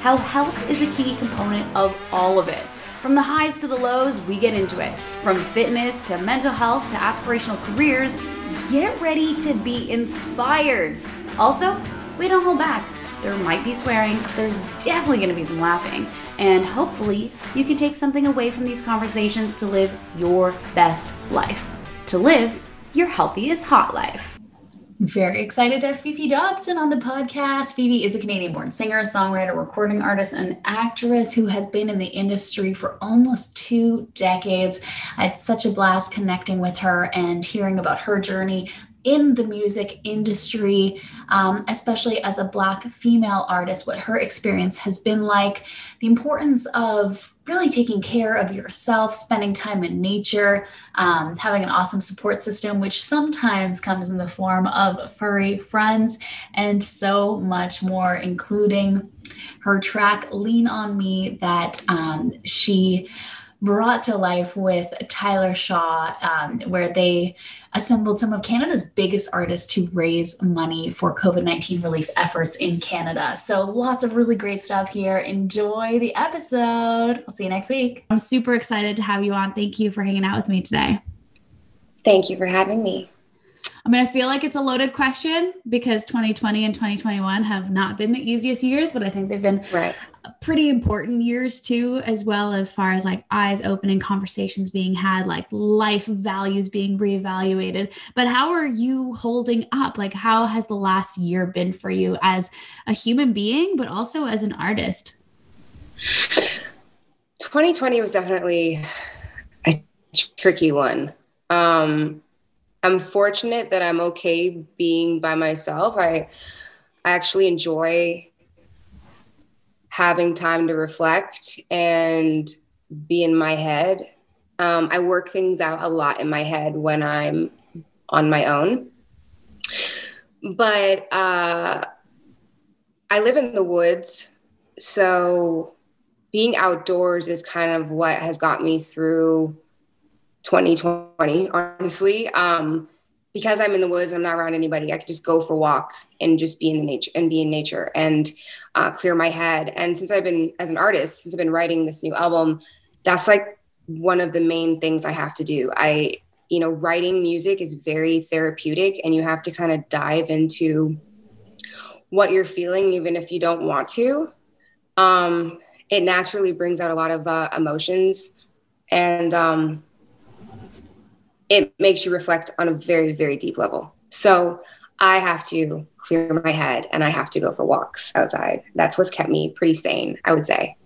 How health is a key component of all of it. From the highs to the lows, we get into it. From fitness to mental health to aspirational careers, get ready to be inspired. Also, we don't hold back. There might be swearing, there's definitely to be some laughing, and hopefully, you can take something away from these conversations to live your best life. To live your healthiest hot life. Very excited to have Fefe Dobson on the podcast. Fefe is a Canadian born singer, songwriter, recording artist, and actress who has been in the industry for almost two decades. I had such a blast connecting with her and hearing about her journey in the music industry, um, especially as a Black female artist, what her experience has been like, the importance of really taking care of yourself, spending time in nature, um, having an awesome support system, which sometimes comes in the form of furry friends, and so much more, including her track Lean on Me that um, she brought to life with Tyler Shaw, um, where they assembled some of Canada's biggest artists to raise money for COVID 19 relief efforts in Canada. So, lots of really great stuff here. Enjoy the episode. I'll see you next week. I'm super excited to have you on. Thank you for hanging out with me today. Thank you for having me. I mean, I feel like it's a loaded question because 2020 and 2021 have not been the easiest years, but I think they've been right. pretty important years too, as well as far as like eyes opening, conversations being had, like life values being reevaluated. But how are you holding up? Like, how has the last year been for you as a human being, but also as an artist? 2020 was definitely a tricky one. Um, I'm fortunate that I'm okay being by myself. I I actually enjoy having time to reflect and be in my head. Um, I work things out a lot in my head when I'm on my own. But uh, I live in the woods, so being outdoors is kind of what has got me through 2020, honestly. Um, because I'm in the woods, I'm not around anybody. I could just go for a walk and just be in the nature and be in nature and uh, clear my head. And since I've been as an artist, since I've been writing this new album, that's like one of the main things I have to do. I, you know, writing music is very therapeutic, and you have to kind of dive into what you're feeling, even if you don't want to. Um, it naturally brings out a lot of uh, emotions, and um, it makes you reflect on a very, very deep level. So I have to clear my head and I have to go for walks outside. That's what's kept me pretty sane, I would say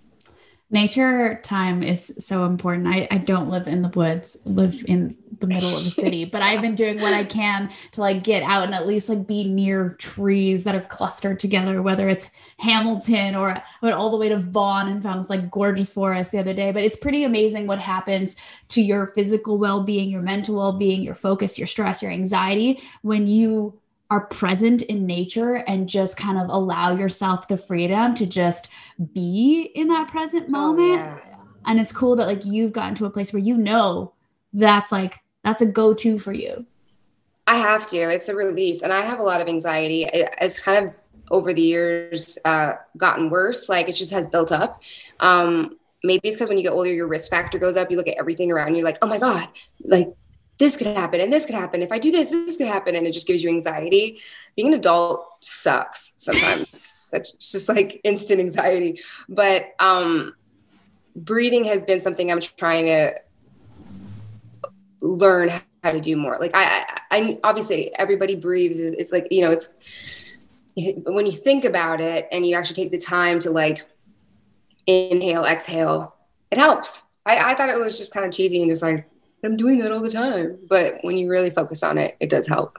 nature time is so important. I, I don't live in the woods, live in the middle of the city, but I've been doing what I can to like get out and at least like be near trees that are clustered together, whether it's Hamilton or I went all the way to Vaughan and found this like gorgeous forest the other day. But it's pretty amazing what happens to your physical well being, your mental well being, your focus, your stress, your anxiety when you are present in nature and just kind of allow yourself the freedom to just be in that present oh, moment. Oh, yeah. And it's cool that like you've gotten to a place where you know that's like that's a go-to for you. I have to. It's a release, and I have a lot of anxiety. It, it's kind of over the years uh, gotten worse. Like it just has built up. Um, maybe it's because when you get older, your risk factor goes up. You look at everything around you, like, oh my god, like this could happen and this could happen. If I do this, this could happen. And it just gives you anxiety. Being an adult sucks sometimes. That's just like instant anxiety. But um, breathing has been something I'm trying to learn how to do more. Like I, I, I obviously everybody breathes. It's like, you know, it's when you think about it and you actually take the time to like inhale, exhale, it helps. I, I thought it was just kind of cheesy and just like, I'm doing that all the time. But when you really focus on it, it does help.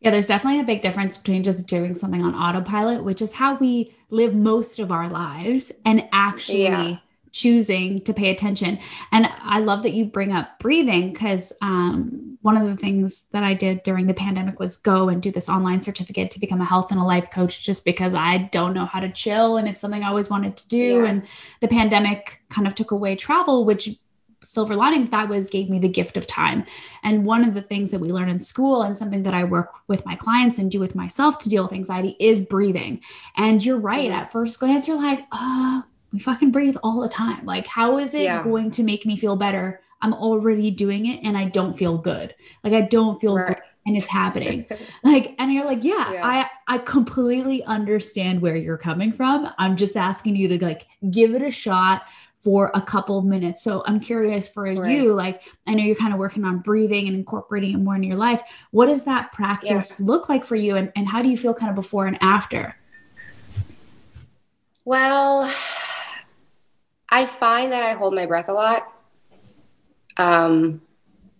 Yeah, there's definitely a big difference between just doing something on autopilot, which is how we live most of our lives, and actually yeah. choosing to pay attention. And I love that you bring up breathing because um, one of the things that I did during the pandemic was go and do this online certificate to become a health and a life coach just because I don't know how to chill and it's something I always wanted to do. Yeah. And the pandemic kind of took away travel, which silver lining that was gave me the gift of time. And one of the things that we learn in school and something that I work with my clients and do with myself to deal with anxiety is breathing. And you're right. Mm-hmm. At first glance, you're like, oh, we fucking breathe all the time. Like, how is it yeah. going to make me feel better? I'm already doing it and I don't feel good. Like I don't feel right. good and it's happening. like, and you're like, yeah, yeah, I I completely understand where you're coming from. I'm just asking you to like give it a shot for a couple of minutes. So I'm curious for right. you, like I know you're kind of working on breathing and incorporating it more in your life. What does that practice yeah. look like for you? And, and how do you feel kind of before and after? Well, I find that I hold my breath a lot. Um,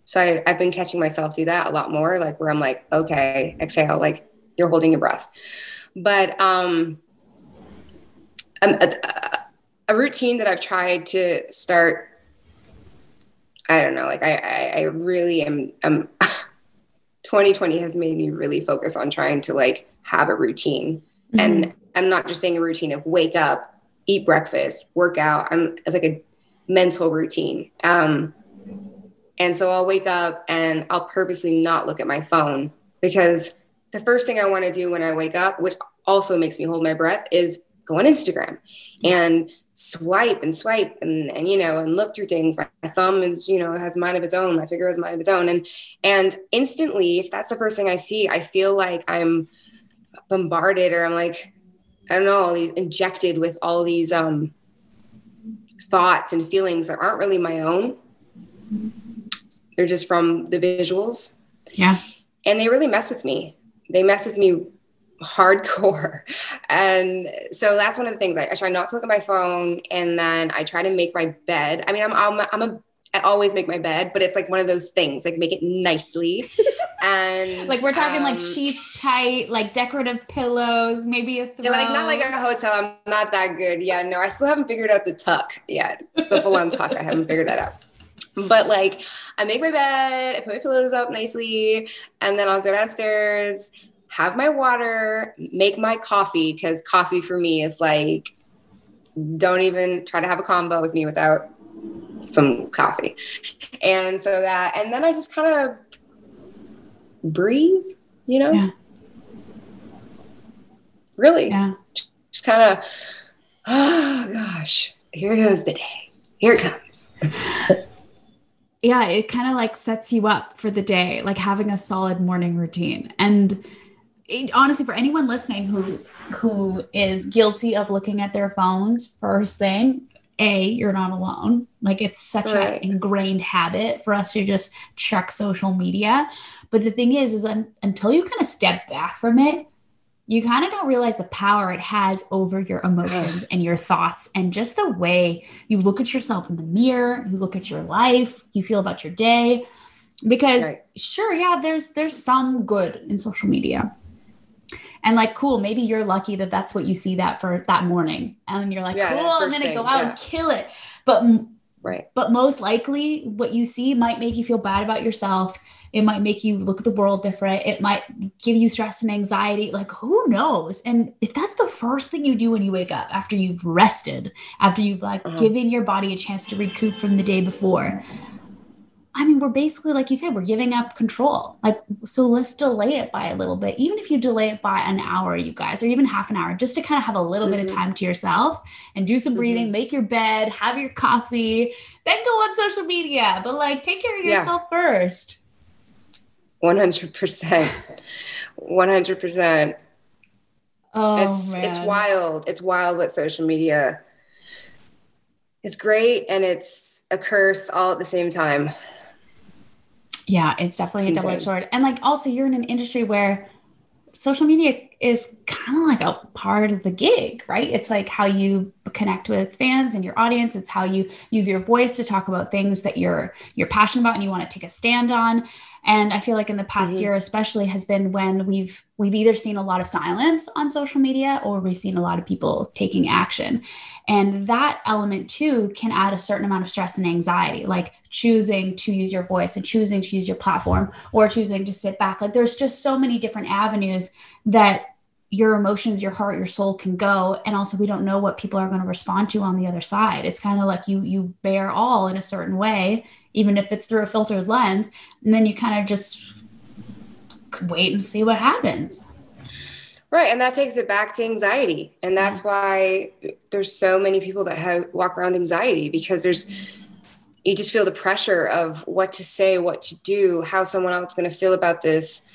so I, I've been catching myself do that a lot more, like where I'm like, okay, exhale, like you're holding your breath. But um, I'm, uh, a routine that I've tried to start. I don't know, like I, I, I really am. Um, 2020 has made me really focus on trying to like have a routine, mm-hmm. and I'm not just saying a routine of wake up, eat breakfast, work out. I'm it's like a mental routine. Um, and so I'll wake up and I'll purposely not look at my phone because the first thing I want to do when I wake up, which also makes me hold my breath, is go on Instagram and swipe and swipe and, and you know and look through things. My, my thumb is you know has mind of its own. My finger has mind of its own. And and instantly if that's the first thing i see i feel like i'm bombarded or i'm like i don't know all these injected with all these um thoughts and feelings that aren't really my own. They're just from the visuals. Yeah. And they really mess with me. They mess with me hardcore. And so that's one of the things I, I, try not to look at my phone and then I try to make my bed. I mean, I'm, I'm, I'm a, I always make my bed, but it's like one of those things, like make it nicely. and like we're talking um, like sheets tight, like decorative pillows, maybe a throw. Like not like a hotel. I'm not that good. Yeah, no, I still haven't figured out the tuck yet. The full on tuck. I haven't figured that out. But like I make my bed, I put my pillows up nicely, and then I'll go downstairs have my water, make my coffee, because coffee for me is like, don't even try to have a combo with me without some coffee. And so that, and then I just kind of breathe, you know? Yeah. Really? Yeah. Just kind of, oh gosh, here goes the day. Here it comes. yeah, it kind of like sets you up for the day, like having a solid morning routine. And it, honestly for anyone listening who who is guilty of looking at their phones first thing a you're not alone like it's such right. an ingrained habit for us to just check social media but the thing is is un- until you kind of step back from it you kind of don't realize the power it has over your emotions and your thoughts and just the way you look at yourself in the mirror you look at your life you feel about your day because right. sure yeah there's there's some good in social media and like cool maybe you're lucky that that's what you see that for that morning. And you're like yeah, cool i'm gonna thing, go out yeah. and kill it. But right. but most likely what you see might make you feel bad about yourself. It might make you look at the world different. It might give you stress and anxiety. Like who knows? And if that's the first thing you do when you wake up after you've rested after you've like uh-huh. given your body a chance to recoup from the day before I mean, we're basically, like you said, we're giving up control. Like, so let's delay it by a little bit. Even if you delay it by an hour, you guys, or even half an hour, just to kind of have a little mm-hmm. bit of mm-hmm. time to yourself and do some breathing, mm-hmm. make your bed, have your coffee, then go on social media. But like, take care of yourself yeah. first. 100%. 100%. Oh, it's, man. it's wild. It's wild what social media is great and it's a curse all at the same time. Yeah, it's definitely a double edged sword. And like also you're in an industry where social media is kind of like a part of the gig, right? It's like how you connect with fans and your audience. It's how you use your voice to talk about things that you're you're passionate about and you want to take a stand on. And I feel like in the past mm-hmm. year especially has been when we've we've either seen a lot of silence on social media or we've seen a lot of people taking action. And that element too can add a certain amount of stress and anxiety, like choosing to use your voice and choosing to use your platform or choosing to sit back. Like there's just so many different avenues that your emotions, your heart, your soul can go. And also we don't know what people are going to respond to on the other side. It's kind of like you you bear all in a certain way, even if it's through a filtered lens, and then you kind of just wait and see what happens. Right, and that takes it back to anxiety, and that's why there's so many people that have walk around anxiety because there's you just feel the pressure of what to say, what to do, how someone else is going to feel about this.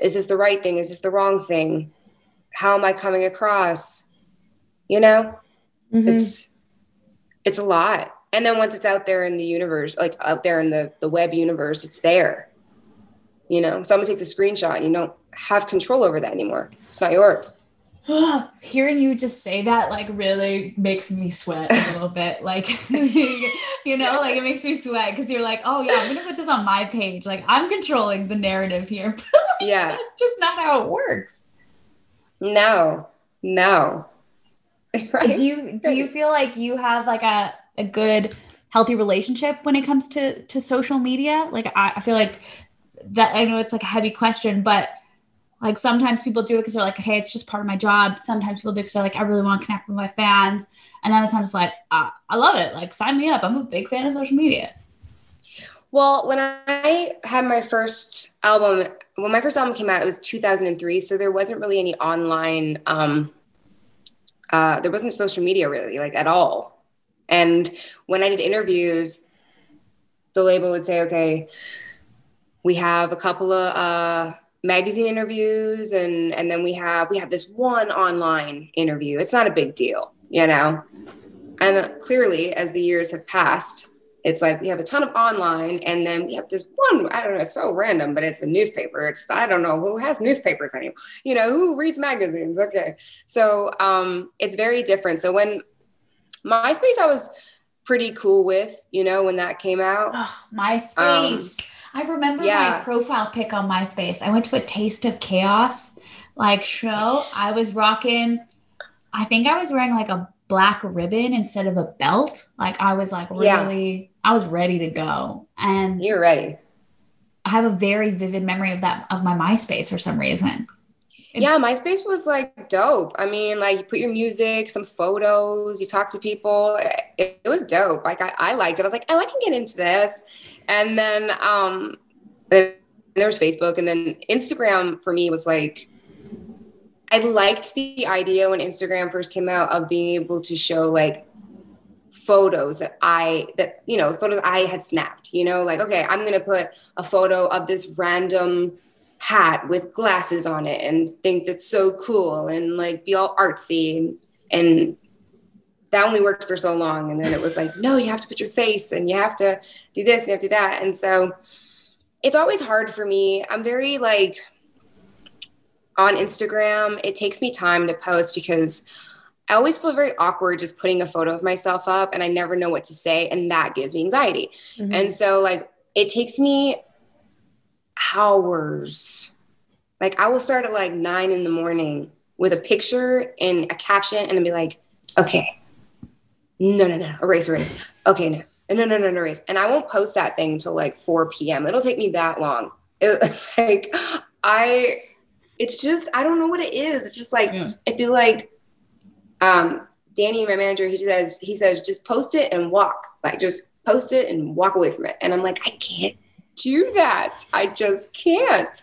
Is this the right thing? Is this the wrong thing? How am I coming across? You know, mm-hmm. it's it's a lot. And then once it's out there in the universe, like out there in the the web universe, it's there. You know, someone takes a screenshot and you don't have control over that anymore. It's not yours. Hearing you just say that like really makes me sweat a little bit. Like, you know, like it makes me sweat because you're like, oh yeah, I'm gonna put this on my page. Like I'm controlling the narrative here. yeah. That's just not how it works. No, no. right? Do you do you feel like you have like a, a good healthy relationship when it comes to to social media? Like I, I feel like that I know it's like a heavy question, but like sometimes people do it because they're like, okay, it's just part of my job. Sometimes people do because they're like, I really want to connect with my fans. And then sometimes like, uh, I love it. Like sign me up. I'm a big fan of social media. Well, when I had my first album, when my first album came out, it was 2003. So there wasn't really any online, um, uh, there wasn't social media really, like at all. And when I did interviews, the label would say, okay, we have a couple of uh, magazine interviews and and then we have we have this one online interview it's not a big deal you know and clearly as the years have passed it's like we have a ton of online and then we have this one i don't know it's so random but it's a newspaper. It's i don't know who has newspapers anymore. You know who reads magazines? Okay. So um it's very different. So when myspace i was pretty cool with you know when that came out. Oh, myspace. Um, i remember yeah. my profile pic on myspace. I went to a taste of chaos like show. I was rocking i think i was wearing like a black ribbon instead of a belt. Like I was like really, yeah. I was ready to go. And you're ready. I have a very vivid memory of that of my MySpace for some reason. It's, yeah, MySpace was like dope. I mean, like you put your music, some photos, you talk to people. It, it was dope. Like I, I liked it. I was like, oh, I can get into this. And then um there was Facebook and then Instagram for me was like I liked the idea when Instagram first came out of being able to show like photos that I that you know photos I had snapped. You know, like okay, I'm gonna put a photo of this random hat with glasses on it and think that's so cool and like be all artsy and, and that only worked for so long and then it was like no you have to put your face and you have to do this and you have to do that and so it's always hard for me i'm very like on Instagram, it takes me time to post because I always feel very awkward just putting a photo of myself up and I never know what to say. And that gives me anxiety. Mm-hmm. And so, like, it takes me hours. Like, I will start at like nine in the morning with a picture and a caption and I'll be like, okay, no, no, no, erase, erase. Okay, no, no, no, no, no, erase. And I won't post that thing till like 4 p.m. It'll take me that long. It, like, I, it's just I don't know what it is. It's just like yeah. I feel like um Danny, my manager, he says he says just post it and walk. Like just post it and walk away from it. And I'm like, I can't do that. I just can't.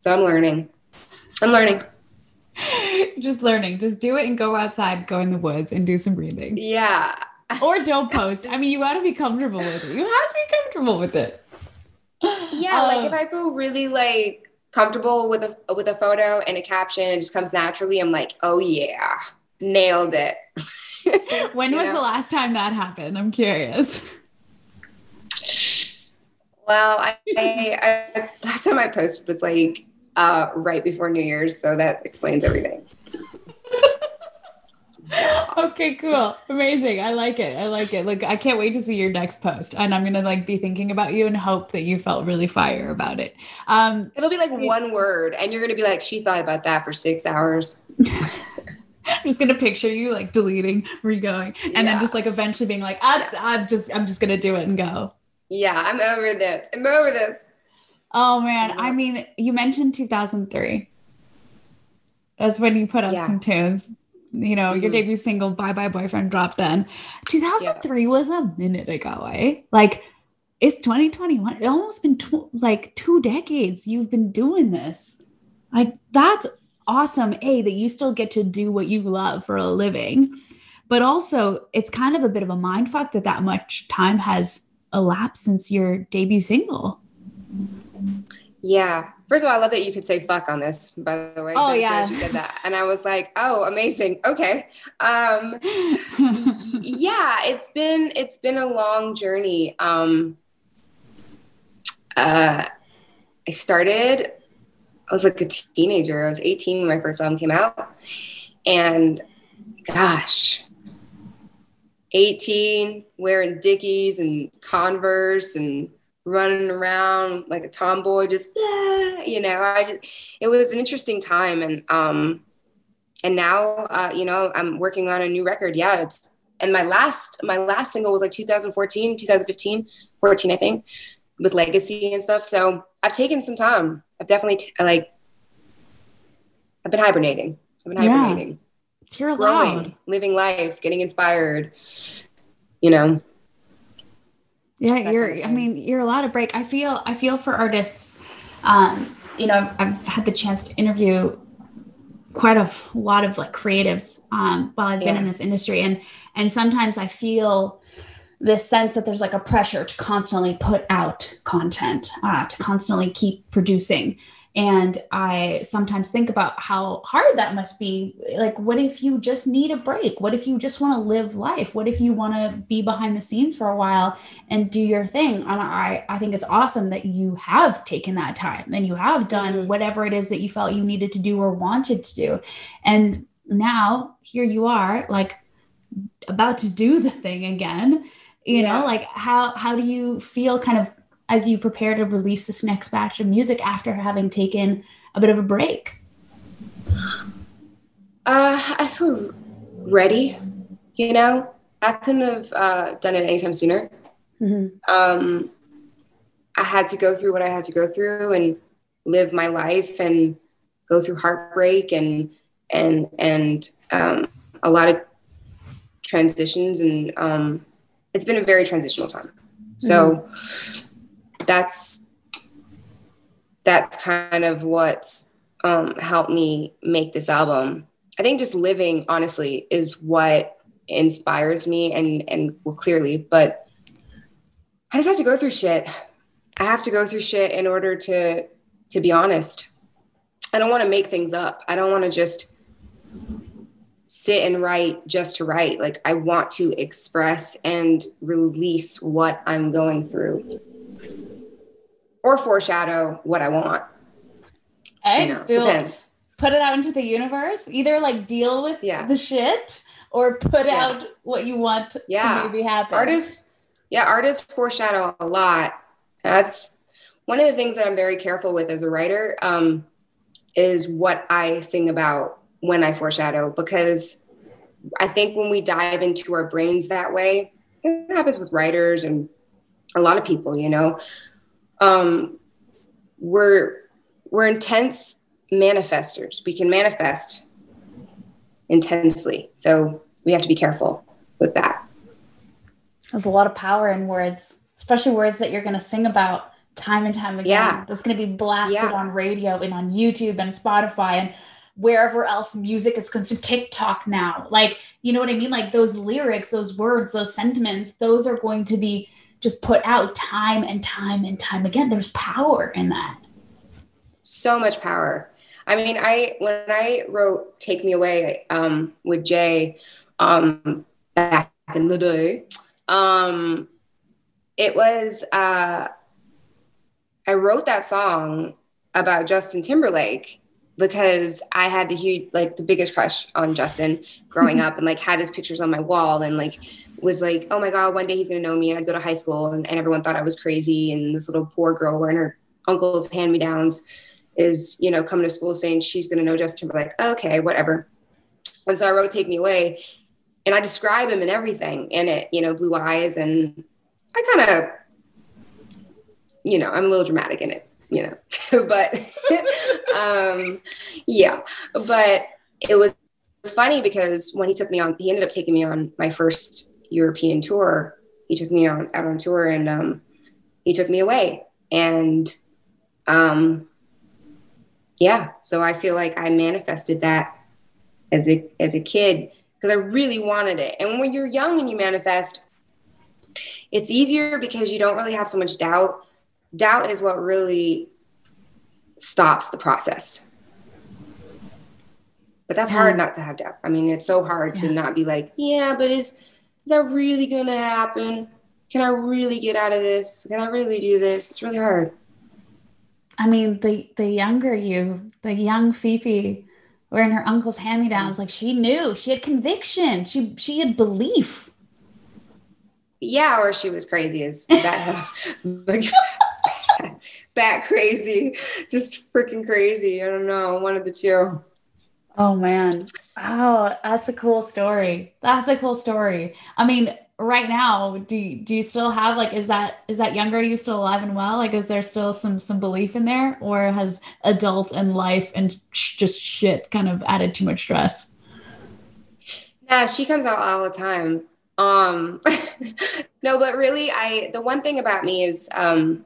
So I'm learning. I'm learning. just learning. Just do it and go outside, go in the woods and do some breathing. Yeah. or don't post. I mean, you got to be comfortable with it. You have to be comfortable with it. Yeah, um, like if I feel really like comfortable with a with a photo and a caption it just comes naturally i'm like oh yeah nailed it when was know? the last time that happened i'm curious well I, I, I, last time i posted was like uh, right before New Year's, so that explains everything. okay, cool. Amazing. I like it. I like it. Look, I can't wait to see your next post. And I'm gonna like be thinking about you and hope that you felt really fire about it. Um it'll be like one word and you're gonna be like, she thought about that for six hours. I'm just gonna picture you like deleting, re-going, and yeah. then just like eventually being like, I'm, I'm just I'm just gonna do it and go. Yeah, I'm over this. I'm over this. Oh man, I mean, you mentioned 2003. That's when you put out yeah. some tunes you know, mm-hmm. your debut single, Bye Bye Boyfriend, dropped then. 2003 yeah. was a minute ago, eh? Like, it's 2021. It's almost been tw- like two decades you've been doing this. Like, that's awesome, A, that you still get to do what you love for a living. But also, it's kind of a bit of a mind fuck that that much time has elapsed since your debut single. Yeah. First of all, I love that you could say fuck on this, by the way. Oh, yeah. You said that. And I was like, oh, amazing. Okay. Um, yeah, it's been, it's been a long journey. Um, uh, I started, I was like a teenager. I was 18 when my first album came out. And gosh, 18, wearing Dickies and Converse and running around like a tomboy, just ah, you know. I just, it was an interesting time, and um, and now uh, you know I'm working on a new record. Yeah, it's and my last my last single was like 2014, 2015, 14, I think, with Legacy and stuff. So I've taken some time. I've definitely t- like I've been hibernating. I've been hibernating. Yeah. You're growing, living life, getting inspired. You know. Yeah, you're. I mean, you're allowed to break. I feel. I feel for artists. Um, you know, I've, I've had the chance to interview quite a lot of like creatives um, while I've been yeah. in this industry, and and sometimes I feel this sense that there's like a pressure to constantly put out content, uh, to constantly keep producing. And I sometimes think about how hard that must be. Like, what if you just need a break? What if you just want to live life? What if you want to be behind the scenes for a while and do your thing? And I, I think it's awesome that you have taken that time and you have done mm-hmm. whatever it is that you felt you needed to do or wanted to do. And now here you are, like about to do the thing again. You yeah. know, like how how do you feel kind of as you prepare to release this next batch of music after having taken a bit of a break? Uh, I feel ready. You know, I couldn't have uh, done it anytime sooner. Mm-hmm. Um, I had to go through what I had to go through and live my life and go through heartbreak and and and um, a lot of transitions and um, it's been a very transitional time. So mm-hmm that's that's kind of what's um, helped me make this album. I think just living honestly is what inspires me and and well clearly, but I just have to go through shit. I have to go through shit in order to to be honest. I don't want to make things up. I don't want to just sit and write just to write. Like I want to express and release what I'm going through or foreshadow what I want. I you just know, do put it out into the universe. Either like deal with yeah. the shit or put yeah. out what you want yeah. to maybe happen. Artists, yeah, artists foreshadow a lot. That's one of the things that I'm very careful with as a writer. Um, is what I sing about when I foreshadow because I think when we dive into our brains that way, it happens with writers and a lot of people, you know, um, we're we're intense manifestors. We can manifest intensely, so we have to be careful with that. There's a lot of power in words, especially words that you're going to sing about time and time again. Yeah. That's going to be blasted yeah. on radio and on YouTube and Spotify and wherever else music is consumed TikTok now. Like, you know what I mean? Like those lyrics, those words, those sentiments, those are going to be just put out time and time and time again. There's power in that. So much power. I mean, I when I wrote "Take Me Away" um, with Jay um, back in the day, um, it was uh, I wrote that song about Justin Timberlake because I had the huge, like the biggest crush on Justin growing up and like had his pictures on my wall and like was like, oh my God, one day he's gonna know me. And I'd go to high school and, and everyone thought I was crazy. And this little poor girl wearing her uncle's hand me downs is, you know, coming to school saying she's gonna know Justin Timberlake. Okay, whatever. And so I wrote Take Me Away and I describe him and everything in it, you know, blue eyes. And I kind of, you know, I'm a little dramatic in it you know, but um, yeah, but it was funny because when he took me on, he ended up taking me on my first European tour. He took me on out on tour and um, he took me away. And um, yeah, so I feel like I manifested that as a as a kid because I really wanted it. And when you're young and you manifest, it's easier because you don't really have so much doubt doubt is what really stops the process. But that's hard not to have doubt. I mean, it's so hard yeah. to not be like, yeah, but is, is that really going to happen? Can I really get out of this? Can I really do this? It's really hard. I mean, the the younger you, the young Fefe, wearing her uncle's hand-me-downs, mm. like she knew, she had conviction, she she had belief. Yeah, or she was crazy as that. like, bat crazy, just freaking crazy. I don't know, one of the two. Oh man. Oh, that's a cool story. That's a cool story. I mean, right now, do you, do you still have like is that is that younger you still alive and well? Like is there still some some belief in there or has adult and life and sh- just shit kind of added too much stress? Yeah, she comes out all the time. Um no, but really I the one thing about me is um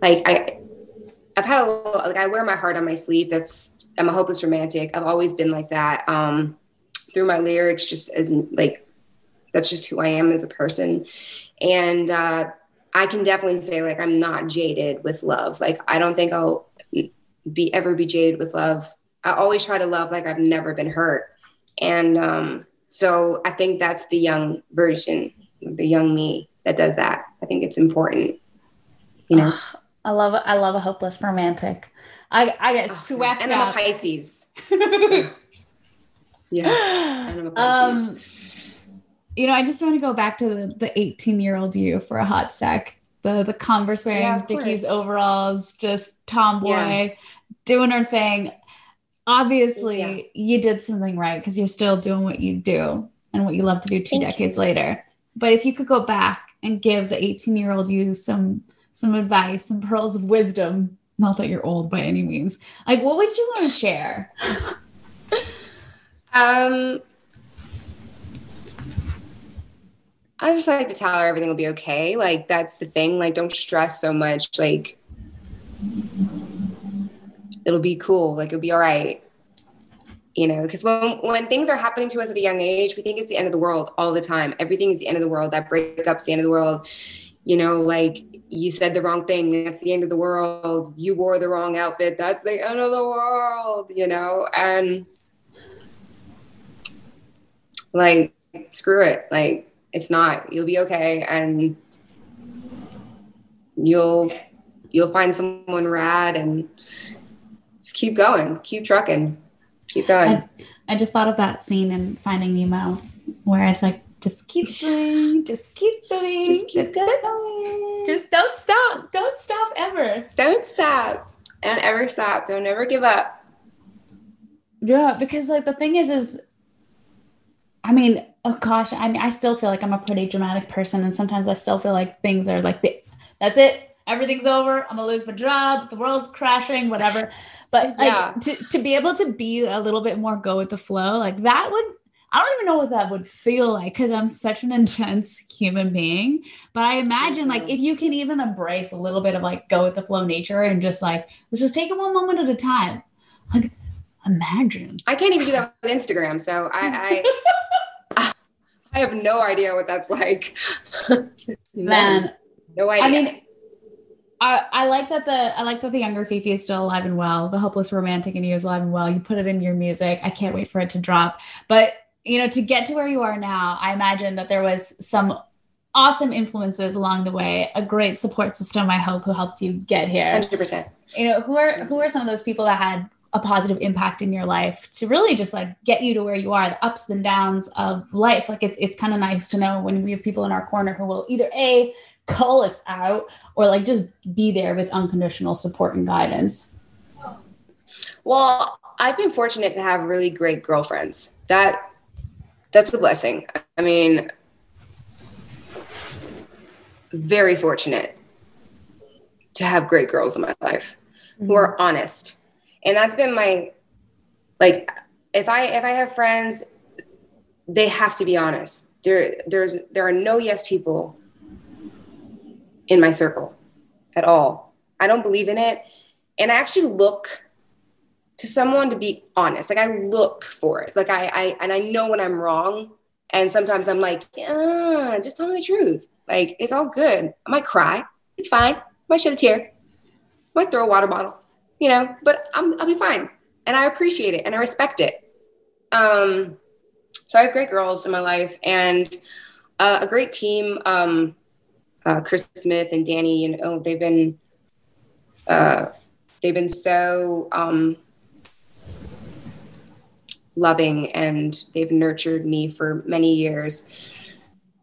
like I I've had a little like I wear my heart on my sleeve. That's I'm a hopeless romantic. I've always been like that. Um through my lyrics just as like that's just who I am as a person. And uh I can definitely say like I'm not jaded with love. Like I don't think I'll be ever be jaded with love. I always try to love like I've never been hurt. And um so I think that's the young version, the young me that does that. I think it's important you know. Oh, I love I love a hopeless romantic. I I get oh, swept and I'm a Pisces. yeah, and I'm a Pisces. Um, you know, I just want to go back to the, the 18 year old you for a hot sec. The the Converse wearing yeah, Dickies overalls, just tomboy, yeah. doing her thing. Obviously, yeah. you did something right because you're still doing what you do and what you love to do two Thank decades you. later. But if you could go back and give the 18 year old you some some advice, some pearls of wisdom. Not that you're old by any means. Like, what would you want to share? um, I just like to tell her everything will be okay. Like, that's the thing. Like, don't stress so much. Like, it'll be cool. Like, it'll be all right. You know, because when, when things are happening to us at a young age, we think it's the end of the world all the time. Everything is the end of the world. That breakup's the end of the world. You know, like you said the wrong thing that's the end of the world you wore the wrong outfit that's the end of the world you know and like screw it like it's not you'll be okay and you'll you'll find someone rad and just keep going keep trucking keep going I, I just thought of that scene in finding nemo where it's like just keep swimming, just keep swimming, just keep going. Just don't stop. Don't stop ever. Don't stop. Don't ever stop. Don't ever give up. Yeah, because like the thing is, is I mean, oh gosh, I mean, I still feel like I'm a pretty dramatic person, and sometimes I still feel like things are like that's it, everything's over. I'm gonna lose my job. The world's crashing. Whatever. But like yeah. to to be able to be a little bit more go with the flow, like that would I don't even know what that would feel like because I'm such an intense human being. But I imagine like if you can even embrace a little bit of like go with the flow nature and just like let's just take it one moment at a time. Like imagine. I can't even do that with Instagram. So I I, I have no idea what that's like. Man. No idea. I mean I, I like that the I like that the younger Fefe is still alive and well. The hopeless romantic in you is alive and well. You put it in your music. I can't wait for it to drop. But you know, to get to where you are now, I imagine that there was some awesome influences along the way, a great support system, I hope, who helped you get here. 100%. You know, who are who are some of those people that had a positive impact in your life to really just like get you to where you are, the ups and downs of life. Like it's it's kind of nice to know when we have people in our corner who will either A call us out or like just be there with unconditional support and guidance. Well, I've been fortunate to have really great girlfriends. That that's a blessing. I mean, very fortunate to have great girls in my life mm-hmm. who are honest. And that's been my like if I if I have friends they have to be honest. There there's there are no yes people in my circle at all. I don't believe in it. And I actually look to someone to be honest. Like I look for it. Like I, I and I know when I'm wrong. And sometimes I'm like, yeah, just tell me the truth. Like it's all good. I might cry. It's fine. I might shed a tear. I might throw a water bottle. You know, but I'm, I'll be fine. And I appreciate it and I respect it. Um, so I have great girls in my life and uh, a great team. Um, uh, Chris Smith and Danny, you know, they've been uh, they've been so um, loving and they've nurtured me for many years.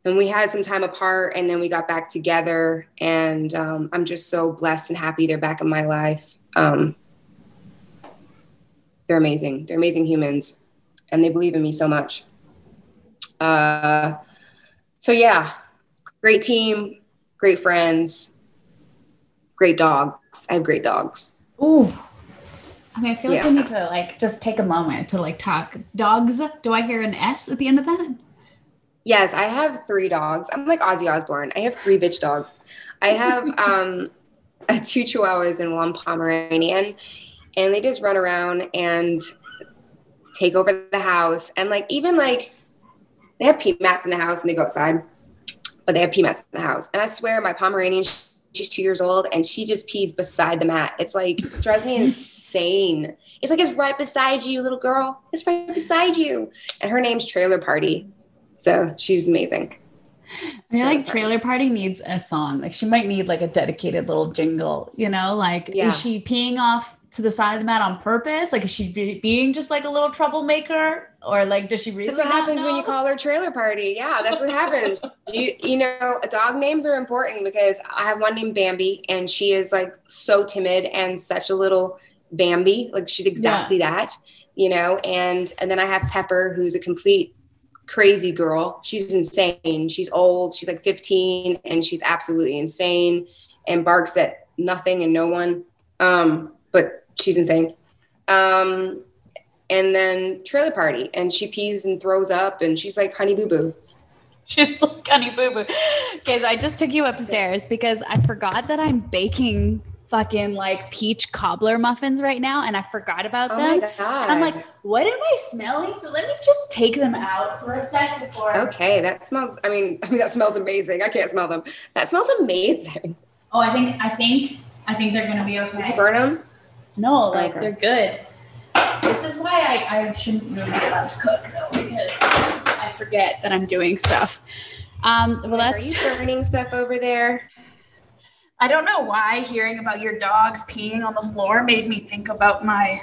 And we had some time apart and then we got back together. And um, I'm just so blessed and happy they're back in my life. Um, they're amazing. They're amazing humans and they believe in me so much. Uh, so, yeah, great team, great friends, great dogs. I have great dogs. Ooh. I mean, I feel like I need to like just take a moment to like talk dogs. Do I hear an S at the end of that? Yes, I have three dogs. I'm like Ozzy Osbourne. I have three bitch dogs. I have um two chihuahuas and one Pomeranian, and they just run around and take over the house. And like even like they have pee mats in the house and they go outside, but they have pee mats in the house. And I swear my Pomeranian she's two years old and she just pees beside the mat. It's like drives me insane. It's like it's right beside you, little girl. It's right beside you. And her name's Trailer Party. So she's amazing. I feel like Trailer Party needs a song. Like she might need like a dedicated little jingle, you know? Like yeah. is she peeing off to the side of the mat on purpose? Like is she be- being just like a little troublemaker? Or like does she really That's what happens know? when you call her trailer party. Yeah, that's what happens. you you know, dog names are important because I have one named Bambi and she is like so timid and such a little Bambi. Like she's exactly yeah. that, you know, and and then I have Pepper who's a complete crazy girl. She's insane. She's old. She's like 15 and she's absolutely insane and barks at nothing and no one. Um, but she's insane. Um, and then trailer party and she pees and throws up and she's like honey boo boo. She's like honey boo boo. Okay, so I just took you upstairs because I forgot that I'm baking fucking like peach cobbler muffins right now and I forgot about oh them. And I'm like, what am I smelling? So let me just take them out for a sec before. Okay, that smells. I mean, I mean that smells amazing. I can't smell them. That smells amazing. Oh, I think I think I think they're gonna be okay. Burn them? No, like okay. they're good. This is why I, I shouldn't really be allowed to cook though, because I forget that I'm doing stuff. Um, well, that's. Are you burning stuff over there? I don't know why hearing about your dogs peeing on the floor made me think about my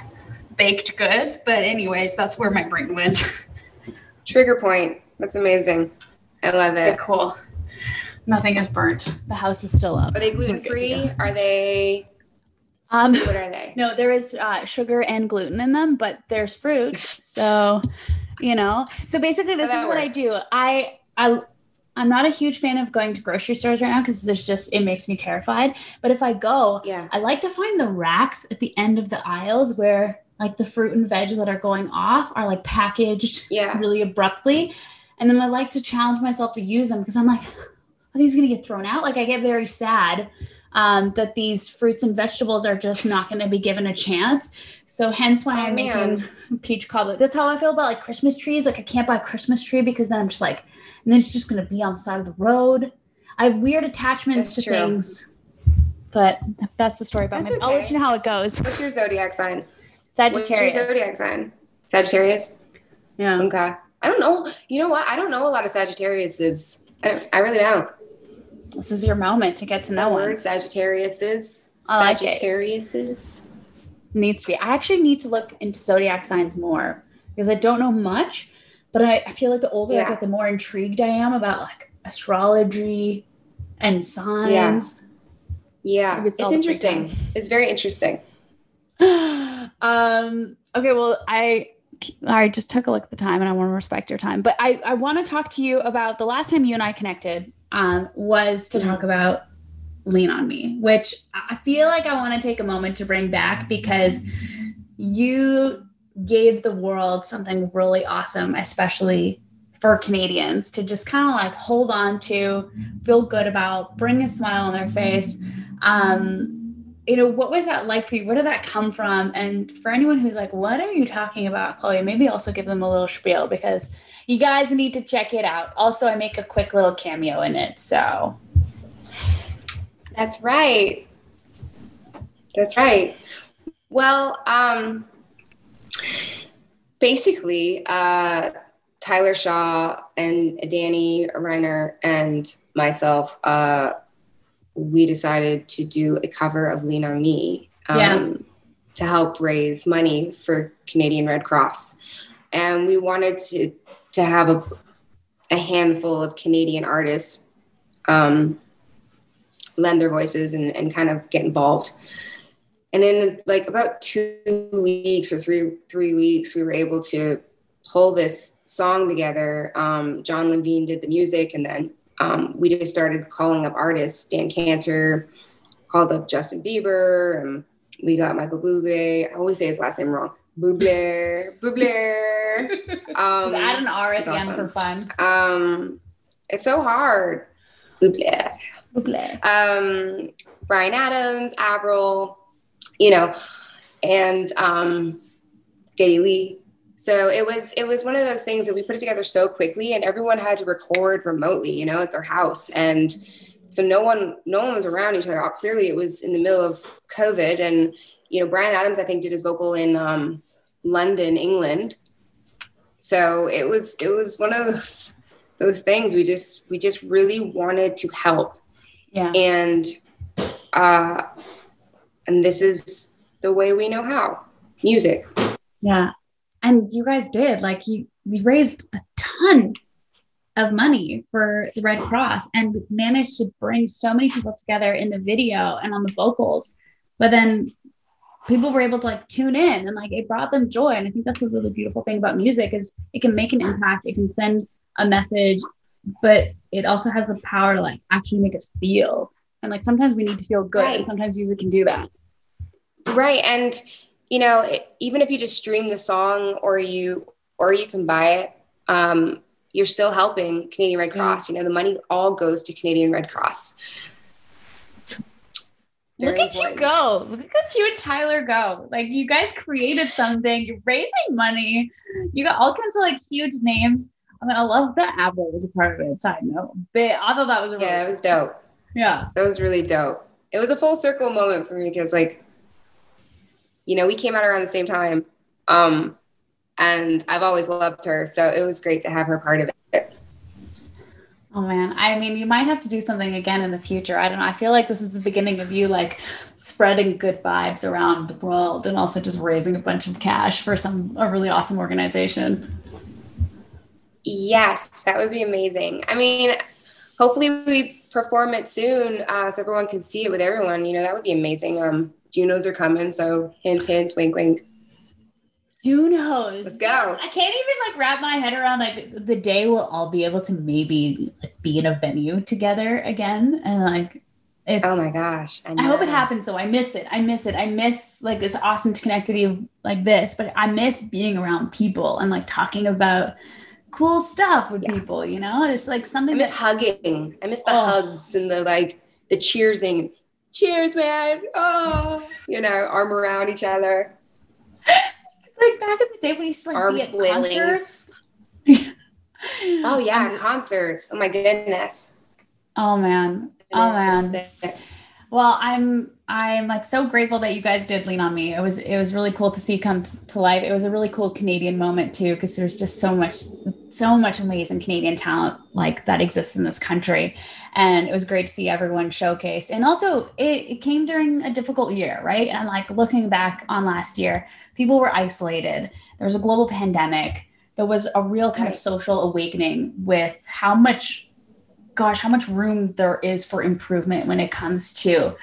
baked goods, but anyways, that's where my brain went. Trigger point. That's amazing. I love it. Okay, cool. Nothing is burnt. The house is still up. Are they gluten free? Are they? Um, what are they? No, there is uh, sugar and gluten in them, but there's fruit. so, you know. So basically, this oh, is what I do. I I I'm not a huge fan of going to grocery stores right now because there's just it makes me terrified. But if I go, yeah, I like to find the racks at the end of the aisles where like the fruit and veg that are going off are like packaged yeah. really abruptly. And then I like to challenge myself to use them because I'm like, are these gonna get thrown out? Like I get very sad um, that these fruits and vegetables are just not going to be given a chance. So hence why oh, I'm man. making peach cobbler. That's how I feel about like Christmas trees. Like I can't buy a Christmas tree because then I'm just like, and then it's just going to be on the side of the road. I have weird attachments that's to true. things, but that's the story about me. Okay. I'll let you know how it goes. What's your zodiac sign? Sagittarius. What's your zodiac sign? Sagittarius. Yeah. Okay. I don't know. You know what? I don't know a lot of Sagittarius is. I, I really don't. This is your moment to get to know one. word, Sagittariuses. Like it. Sagittariuses. Needs to be. I actually need to look into zodiac signs more because I don't know much, but I, I feel like the older I get, the more intrigued I am about like astrology and signs. Yeah, Maybe it's it's, interesting. It's very interesting. um okay well i i just took a look at the time and i want to respect your time but i i want to talk to you about the last time you and i connected um was to talk about lean on me which i feel like i want to take a moment to bring back because you gave the world something really awesome especially for canadians to just kind of like hold on to feel good about bring a smile on their face um you know, what was that like for you? Where did that come from? And for anyone who's like, what are you talking about, Chloe? Maybe also give them a little spiel because you guys need to check it out. Also, I make a quick little cameo in it. So, That's right. That's right. Well, um, basically, uh, Tyler Shaw and Danny Reiner and myself, uh, we decided to do a cover of Lean on Me um, Yeah. to help raise money for Canadian Red Cross. And we wanted to, to have a, a handful of Canadian artists um, lend their voices and, and kind of get involved. And in like about two weeks or three three weeks, we were able to pull this song together. Um, Jon Levine did the music, and then um, we just started calling up artists. Dan Kanter called up Justin Bieber, and we got Michael Bublé. I always say his last name wrong. Bublé, Bublé. Um, just add an R at it's the end for fun. um, it's so hard. Bublé Buble. um, Bryan Adams, Avril, you know, and um, Geddy Lee. So it was it was one of those things that we put it together so quickly, and everyone had to record remotely, you know, at their house, and so no one no one was around each other. Clearly, it was in the middle of COVID, and you know, Bryan Adams I think did his vocal in um, London, England. So it was it was one of those those things we just we just really wanted to help Yeah. and uh and this is the way we know how music Yeah. And you guys did like you, you raised a ton of money for the Red Cross and managed to bring so many people together in the video and on the vocals. But then people were able to like tune in and like it brought them joy. And I think that's a really beautiful thing about music is it can make an impact, it can send a message, but it also has the power to like actually make us feel. And like sometimes we need to feel good and sometimes music can do that. right and you know it, even if you just stream the song or you or you can buy it um you're still helping canadian red Yeah. cross you know the money all goes to canadian red cross Look Very at you go. Look at you and Tyler go. Like you guys created something. You're raising money. You got all kinds of like huge names. I mean, I love that Avril was a part of it. Side note, but I thought that was a really, yeah it was dope yeah, that was really dope it was a full circle moment for me because like you know we came out around the same time um and i've always loved her so it was great to have her part of it Oh man, I mean, you might have to do something again in the future. I don't know. I feel like this is the beginning of you like spreading good vibes around the world and also just raising a bunch of cash for some a really awesome organization. yes that would be amazing i mean hopefully we perform it soon uh, so everyone can see it with everyone you know that would be amazing um junos are coming so hint hint wink wink Who knows? Let's go. I can't even like wrap my head around like the day we'll all be able to maybe like, be in a venue together again and like it's oh my gosh I hope it happens though. I miss it. I miss it. I miss like it's awesome to connect with you like this, but I miss being around people and like talking about cool stuff with Yeah. people, you know? It's like something i miss that hugging i miss the Oh. hugs and the like the cheersing cheers man oh you know arm around each other like back in the day when you used to like Arms be at flailing. concerts. oh yeah concerts oh my goodness oh man. Oh man. Well, I'm I'm like so grateful that you guys did lean on me. It was it was really cool to see come t- to life. It was a really cool Canadian moment too because there's just so much so much amazing Canadian talent like that exists in this country. And it was great to see everyone showcased. And also it, it, came during a difficult year, right? And like looking back on last year, people were isolated. There was a global pandemic. There was a real kind of social awakening with how much, gosh, how much room there is for improvement when it comes to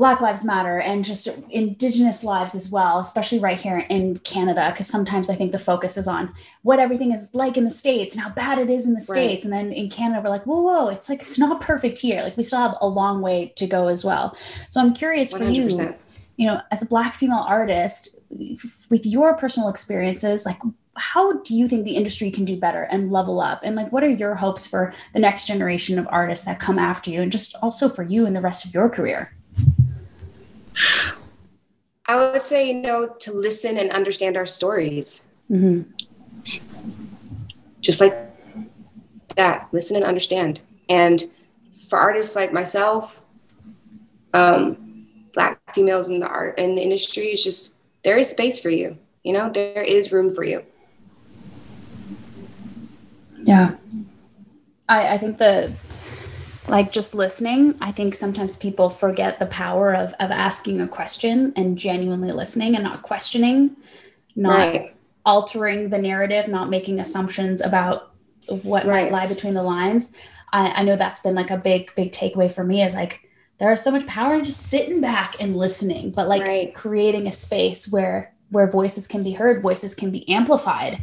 Black Lives Matter and just Indigenous lives as well, especially right here in Canada. Because sometimes I think the focus is on what everything is like in the States and how bad it is in the States. Right. And then in Canada, we're like, whoa, whoa, it's like, it's not perfect here. Like we still have a long way to go as well. So I'm curious 100%. for you, you know, as a Black female artist, with your personal experiences, like how do you think the industry can do better and level up and like what are your hopes for the next generation of artists that come after you and just also for you and the rest of your career I would say, you know, to listen and understand our stories. Mm-hmm. Just like that, listen and understand. And for artists like myself, um, black females in the art in the industry, it's just there is space for you. You know, there is room for you. Yeah. I, I think the like just listening i think sometimes people forget the power of of asking a question and genuinely listening and not questioning not right. altering the narrative not making assumptions about what right. might lie between the lines I, I know that's been like a big big takeaway for me is like there is so much power in just sitting back and listening but like right. creating a space where where voices can be heard voices can be amplified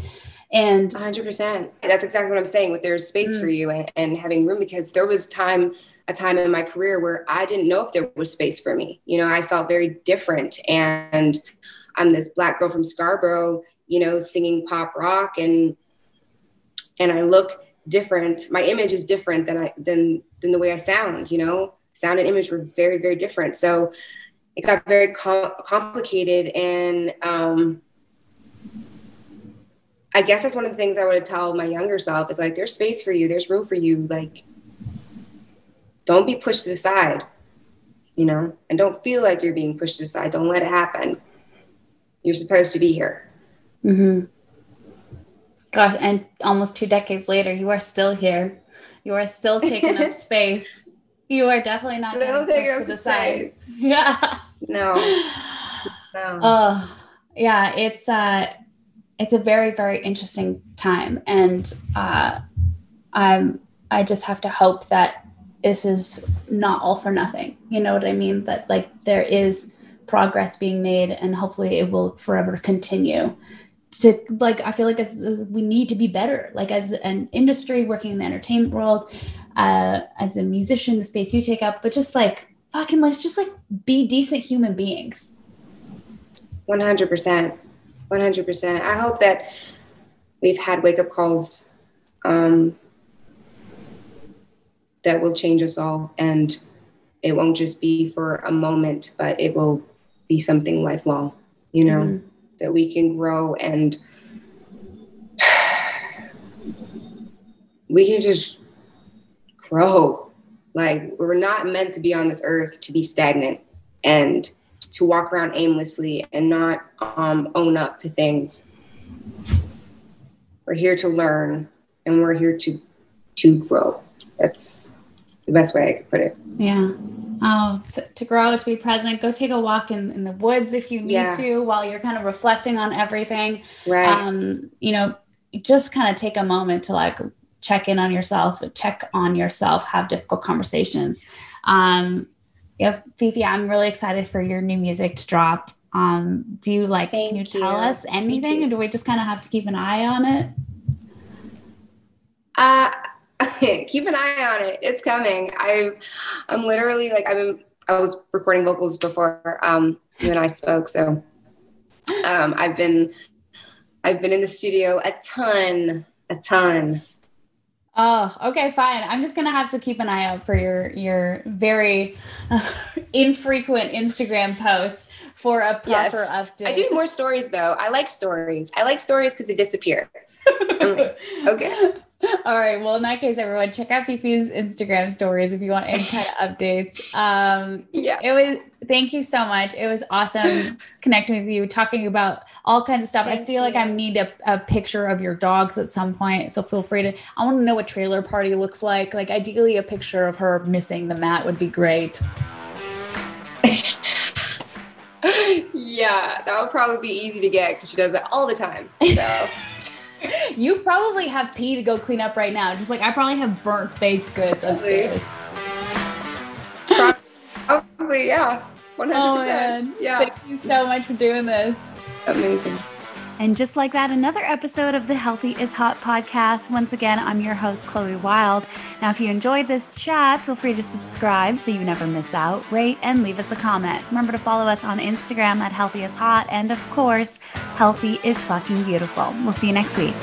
and 100%. That's exactly what I'm saying with there's space mm. for you and, and having room because there was time a time in my career where I didn't know if there was space for me. You know, I felt very different and I'm this black girl from Scarborough, you know, singing pop rock and and I look different. My image is different than I than than the way I sound, you know. Sound and image were very very different. So it got very com- complicated and um I guess that's one of the things I would tell my younger self is like, there's space for you, there's room for you. Like, don't be pushed to the side, you know, and don't feel like you're being pushed to the side. Don't let it happen. You're supposed to be here. Mm-hmm. God, and almost two decades later, you are still here. You are still taking up space. You are definitely not still taking up to the side. Yeah. No. No. Oh, yeah. It's uh it's a very very interesting time. And uh, i'm i just have to hope that this is not all for nothing. You know what i mean? That like there is progress being made and hopefully it will forever continue to like i feel like as, as we need to be better. Like as an industry working in the entertainment world uh, as a musician the space you take up but just like fucking let's just like be decent human beings. 100% 100%. I hope that we've had wake up calls um, that will change us all. And it won't just be for a moment, but it will be something lifelong, you know, mm-hmm. that we can grow and we can just grow. Like, we're not meant to be on this earth to be stagnant. And to walk around aimlessly and not um, own up to things. We're here to learn and we're here to to grow. That's the best way I could put it. Yeah. Oh, to grow, to be present, go take a walk in, in the woods if you need yeah. to while you're kind of reflecting on everything. Right. Um, you know, just kind of take a moment to like check in on yourself, check on yourself, have difficult conversations. Um, yeah, Fefe, I'm really excited for your new music to drop. Um, do you like, Thank can you tell us anything or do we just kind of have to keep an eye on it? Uh, keep an eye on it. It's coming. I, I'm literally like, I'm, I was recording vocals before um, you and I spoke. So um, I've been, I've been in the studio a ton, a ton. Oh, okay, fine. I'm just gonna have to keep an eye out for your your very uh, infrequent Instagram posts for a proper yes. update. I do more stories though. I like stories. I like stories because they disappear. like, okay. All right. Well, in that case, everyone, check out Fefe's Instagram stories if you want any kind of updates. Um, yeah. It was. Thank you so much. It was awesome connecting with you, talking about all kinds of stuff. Thank I feel like I need a, a picture of your dogs at some point. So feel free to. I want to know what trailer party looks like. Like ideally, a picture of her missing the mat would be great. yeah, that would probably be easy to get because she does that all the time. So You probably have pee to go clean up right now. Just like I probably have burnt baked goods upstairs. probably, yeah. 100%. Oh. Yeah. Thank you so much for doing this. Amazing. And just like that, another episode of the Healthy is Hot podcast. Once again, I'm your host, Chloe Wilde. Now, if you enjoyed this chat, feel free to subscribe so you never miss out, rate, and leave us a comment. Remember to follow us on Instagram at Healthy is Hot, and of course, Healthy is fucking beautiful. We'll see you next week.